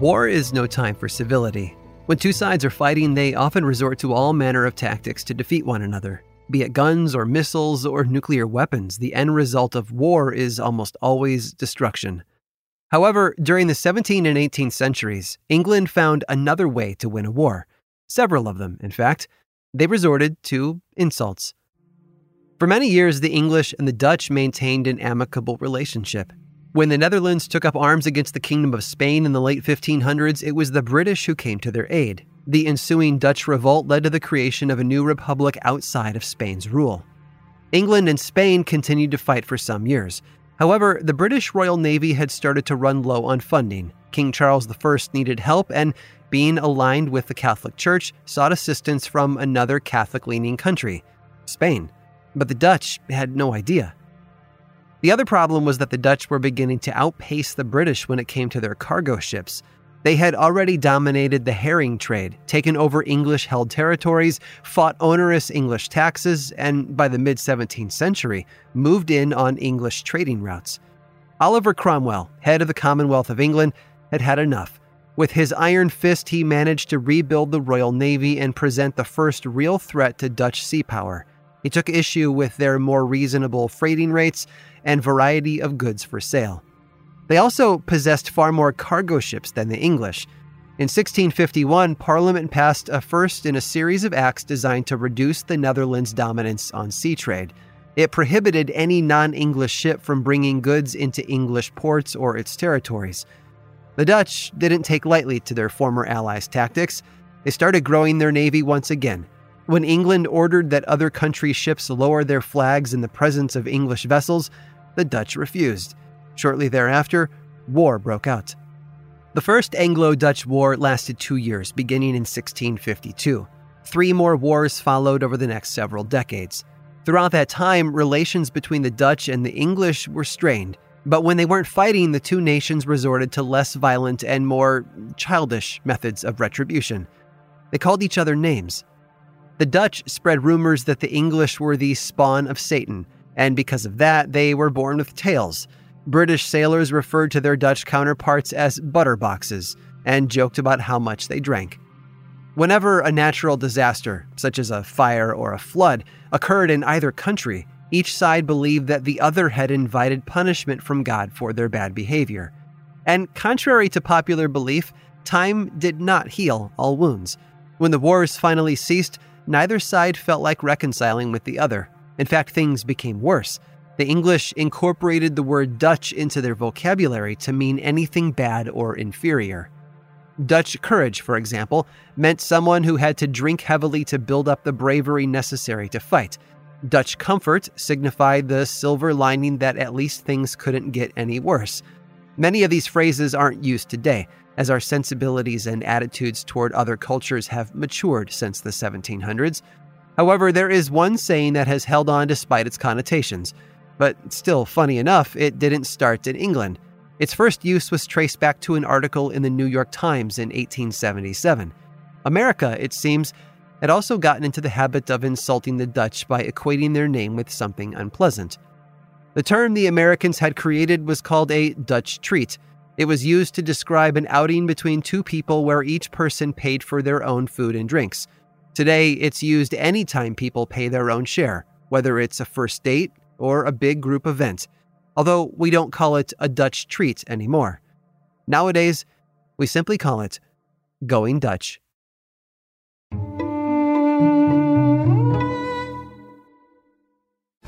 War is no time for civility. When two sides are fighting, they often resort to all manner of tactics to defeat one another. Be it guns or missiles or nuclear weapons, the end result of war is almost always destruction. However, during the 17th and 18th centuries, England found another way to win a war. Several of them, in fact. They resorted to insults. For many years, the English and the Dutch maintained an amicable relationship. When the Netherlands took up arms against the Kingdom of Spain in the late 1500s, it was the British who came to their aid. The ensuing Dutch revolt led to the creation of a new republic outside of Spain's rule. England and Spain continued to fight for some years. However, the British Royal Navy had started to run low on funding. King Charles I needed help, and being aligned with the Catholic Church, sought assistance from another Catholic leaning country, Spain. But the Dutch had no idea. The other problem was that the Dutch were beginning to outpace the British when it came to their cargo ships. They had already dominated the herring trade, taken over English held territories, fought onerous English taxes, and by the mid 17th century, moved in on English trading routes. Oliver Cromwell, head of the Commonwealth of England, had had enough. With his iron fist, he managed to rebuild the Royal Navy and present the first real threat to Dutch sea power. He took issue with their more reasonable freighting rates and variety of goods for sale. They also possessed far more cargo ships than the English. In 1651, Parliament passed a first in a series of acts designed to reduce the Netherlands' dominance on sea trade. It prohibited any non English ship from bringing goods into English ports or its territories. The Dutch didn't take lightly to their former allies' tactics. They started growing their navy once again, when England ordered that other country ships lower their flags in the presence of English vessels, the Dutch refused. Shortly thereafter, war broke out. The First Anglo Dutch War lasted two years, beginning in 1652. Three more wars followed over the next several decades. Throughout that time, relations between the Dutch and the English were strained, but when they weren't fighting, the two nations resorted to less violent and more childish methods of retribution. They called each other names. The Dutch spread rumors that the English were the spawn of Satan, and because of that, they were born with tails. British sailors referred to their Dutch counterparts as butterboxes and joked about how much they drank. Whenever a natural disaster, such as a fire or a flood, occurred in either country, each side believed that the other had invited punishment from God for their bad behavior. And contrary to popular belief, time did not heal all wounds. When the wars finally ceased, neither side felt like reconciling with the other. In fact, things became worse. The English incorporated the word Dutch into their vocabulary to mean anything bad or inferior. Dutch courage, for example, meant someone who had to drink heavily to build up the bravery necessary to fight. Dutch comfort signified the silver lining that at least things couldn't get any worse. Many of these phrases aren't used today, as our sensibilities and attitudes toward other cultures have matured since the 1700s. However, there is one saying that has held on despite its connotations. But still, funny enough, it didn't start in England. Its first use was traced back to an article in the New York Times in 1877. America, it seems, had also gotten into the habit of insulting the Dutch by equating their name with something unpleasant. The term the Americans had created was called a Dutch treat, it was used to describe an outing between two people where each person paid for their own food and drinks. Today, it's used anytime people pay their own share. whether it's a first date or a big group event, although we don't call it a Dutch treat anymore. Nowadays, we simply call it going Dutch.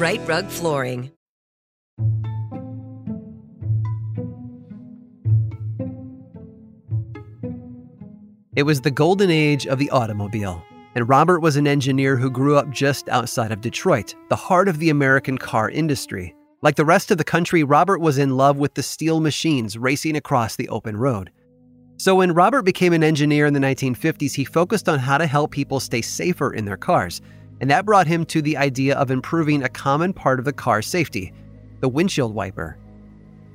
Rite Rug Flooring. It was the golden age of the automobile, and Robert was an engineer who grew up just outside of Detroit, the heart of the American car industry. Like the rest of the country, Robert was in love with the steel machines racing across the open road. So when Robert became an engineer in the 1950s, he focused on how to help people stay safer in their cars. And that brought him to the idea of improving a common part of the car safety the windshield wiper.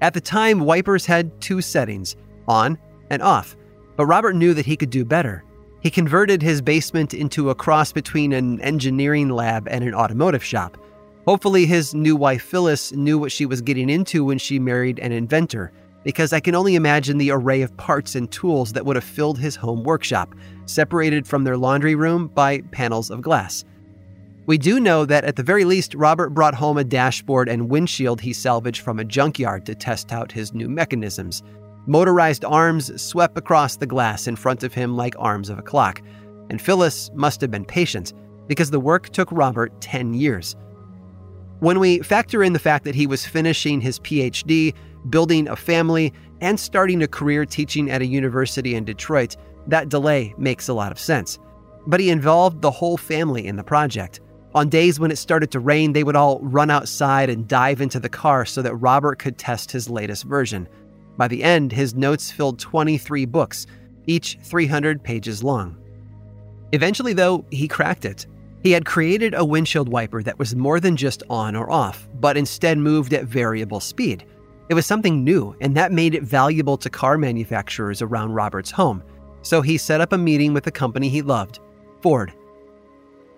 At the time, wipers had two settings on and off, but Robert knew that he could do better. He converted his basement into a cross between an engineering lab and an automotive shop. Hopefully, his new wife Phyllis knew what she was getting into when she married an inventor, because I can only imagine the array of parts and tools that would have filled his home workshop, separated from their laundry room by panels of glass. We do know that at the very least, Robert brought home a dashboard and windshield he salvaged from a junkyard to test out his new mechanisms. Motorized arms swept across the glass in front of him like arms of a clock, and Phyllis must have been patient because the work took Robert 10 years. When we factor in the fact that he was finishing his PhD, building a family, and starting a career teaching at a university in Detroit, that delay makes a lot of sense. But he involved the whole family in the project. On days when it started to rain, they would all run outside and dive into the car so that Robert could test his latest version. By the end, his notes filled 23 books, each 300 pages long. Eventually, though, he cracked it. He had created a windshield wiper that was more than just on or off, but instead moved at variable speed. It was something new, and that made it valuable to car manufacturers around Robert's home. So he set up a meeting with the company he loved, Ford.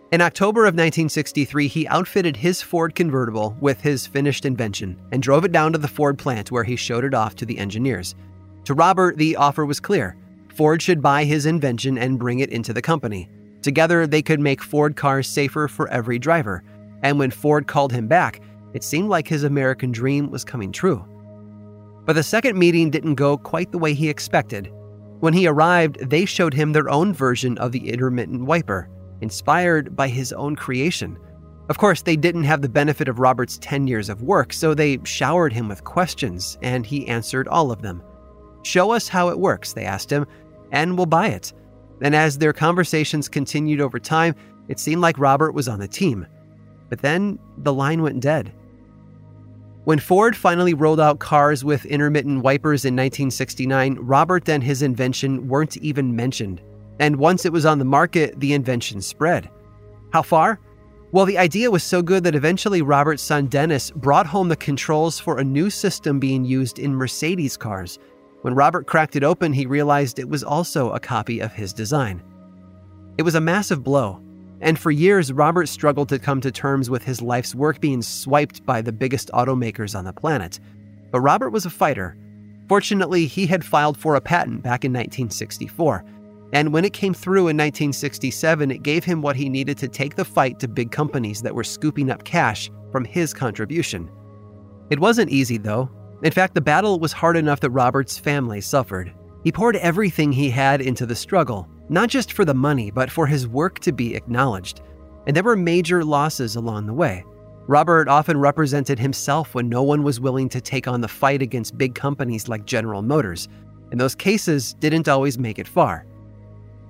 In October of 1963, he outfitted his Ford convertible with his finished invention and drove it down to the Ford plant where he showed it off to the engineers. To Robert, the offer was clear Ford should buy his invention and bring it into the company. Together, they could make Ford cars safer for every driver. And when Ford called him back, it seemed like his American dream was coming true. But the second meeting didn't go quite the way he expected. When he arrived, they showed him their own version of the intermittent wiper inspired by his own creation. Of course, they didn't have the benefit of Robert's 10 years of work, so they showered him with questions, and he answered all of them. Show us how it works, they asked him, and we'll buy it. And as their conversations continued over time, it seemed like Robert was on the team. But then the line went dead. When Ford finally rolled out cars with intermittent wipers in 1969, Robert and his invention weren't even mentioned. And once it was on the market, the invention spread. How far? Well, the idea was so good that eventually Robert's son Dennis brought home the controls for a new system being used in Mercedes cars. When Robert cracked it open, he realized it was also a copy of his design. It was a massive blow. And for years, Robert struggled to come to terms with his life's work being swiped by the biggest automakers on the planet. But Robert was a fighter. Fortunately, he had filed for a patent back in 1964. And when it came through in 1967, it gave him what he needed to take the fight to big companies that were scooping up cash from his contribution. It wasn't easy, though. In fact, the battle was hard enough that Robert's family suffered. He poured everything he had into the struggle, not just for the money, but for his work to be acknowledged. And there were major losses along the way. Robert often represented himself when no one was willing to take on the fight against big companies like General Motors, and those cases didn't always make it far.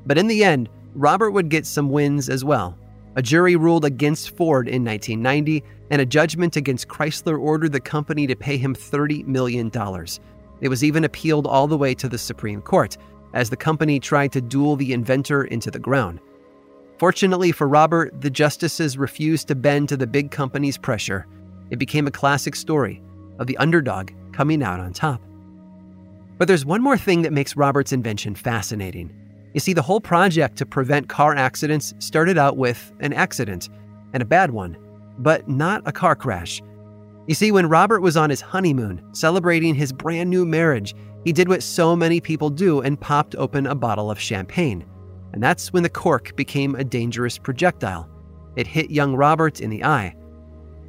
But in the end, Robert would get some wins as well. A jury ruled against Ford in 1990, and a judgment against Chrysler ordered the company to pay him $30 million. It was even appealed all the way to the Supreme Court, as the company tried to duel the inventor into the ground. Fortunately for Robert, the justices refused to bend to the big company's pressure. It became a classic story of the underdog coming out on top. But there's one more thing that makes Robert's invention fascinating. You see, the whole project to prevent car accidents started out with an accident, and a bad one, but not a car crash. You see, when Robert was on his honeymoon, celebrating his brand new marriage, he did what so many people do and popped open a bottle of champagne. And that's when the cork became a dangerous projectile. It hit young Robert in the eye.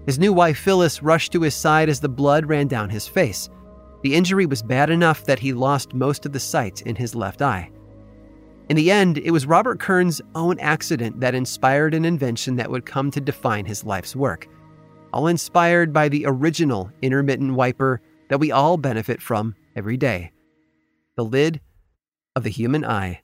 His new wife Phyllis rushed to his side as the blood ran down his face. The injury was bad enough that he lost most of the sight in his left eye. In the end, it was Robert Kearns' own accident that inspired an invention that would come to define his life's work. All inspired by the original intermittent wiper that we all benefit from every day the lid of the human eye.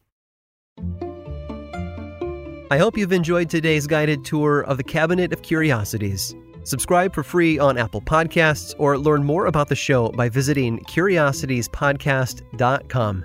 I hope you've enjoyed today's guided tour of the Cabinet of Curiosities. Subscribe for free on Apple Podcasts or learn more about the show by visiting curiositiespodcast.com.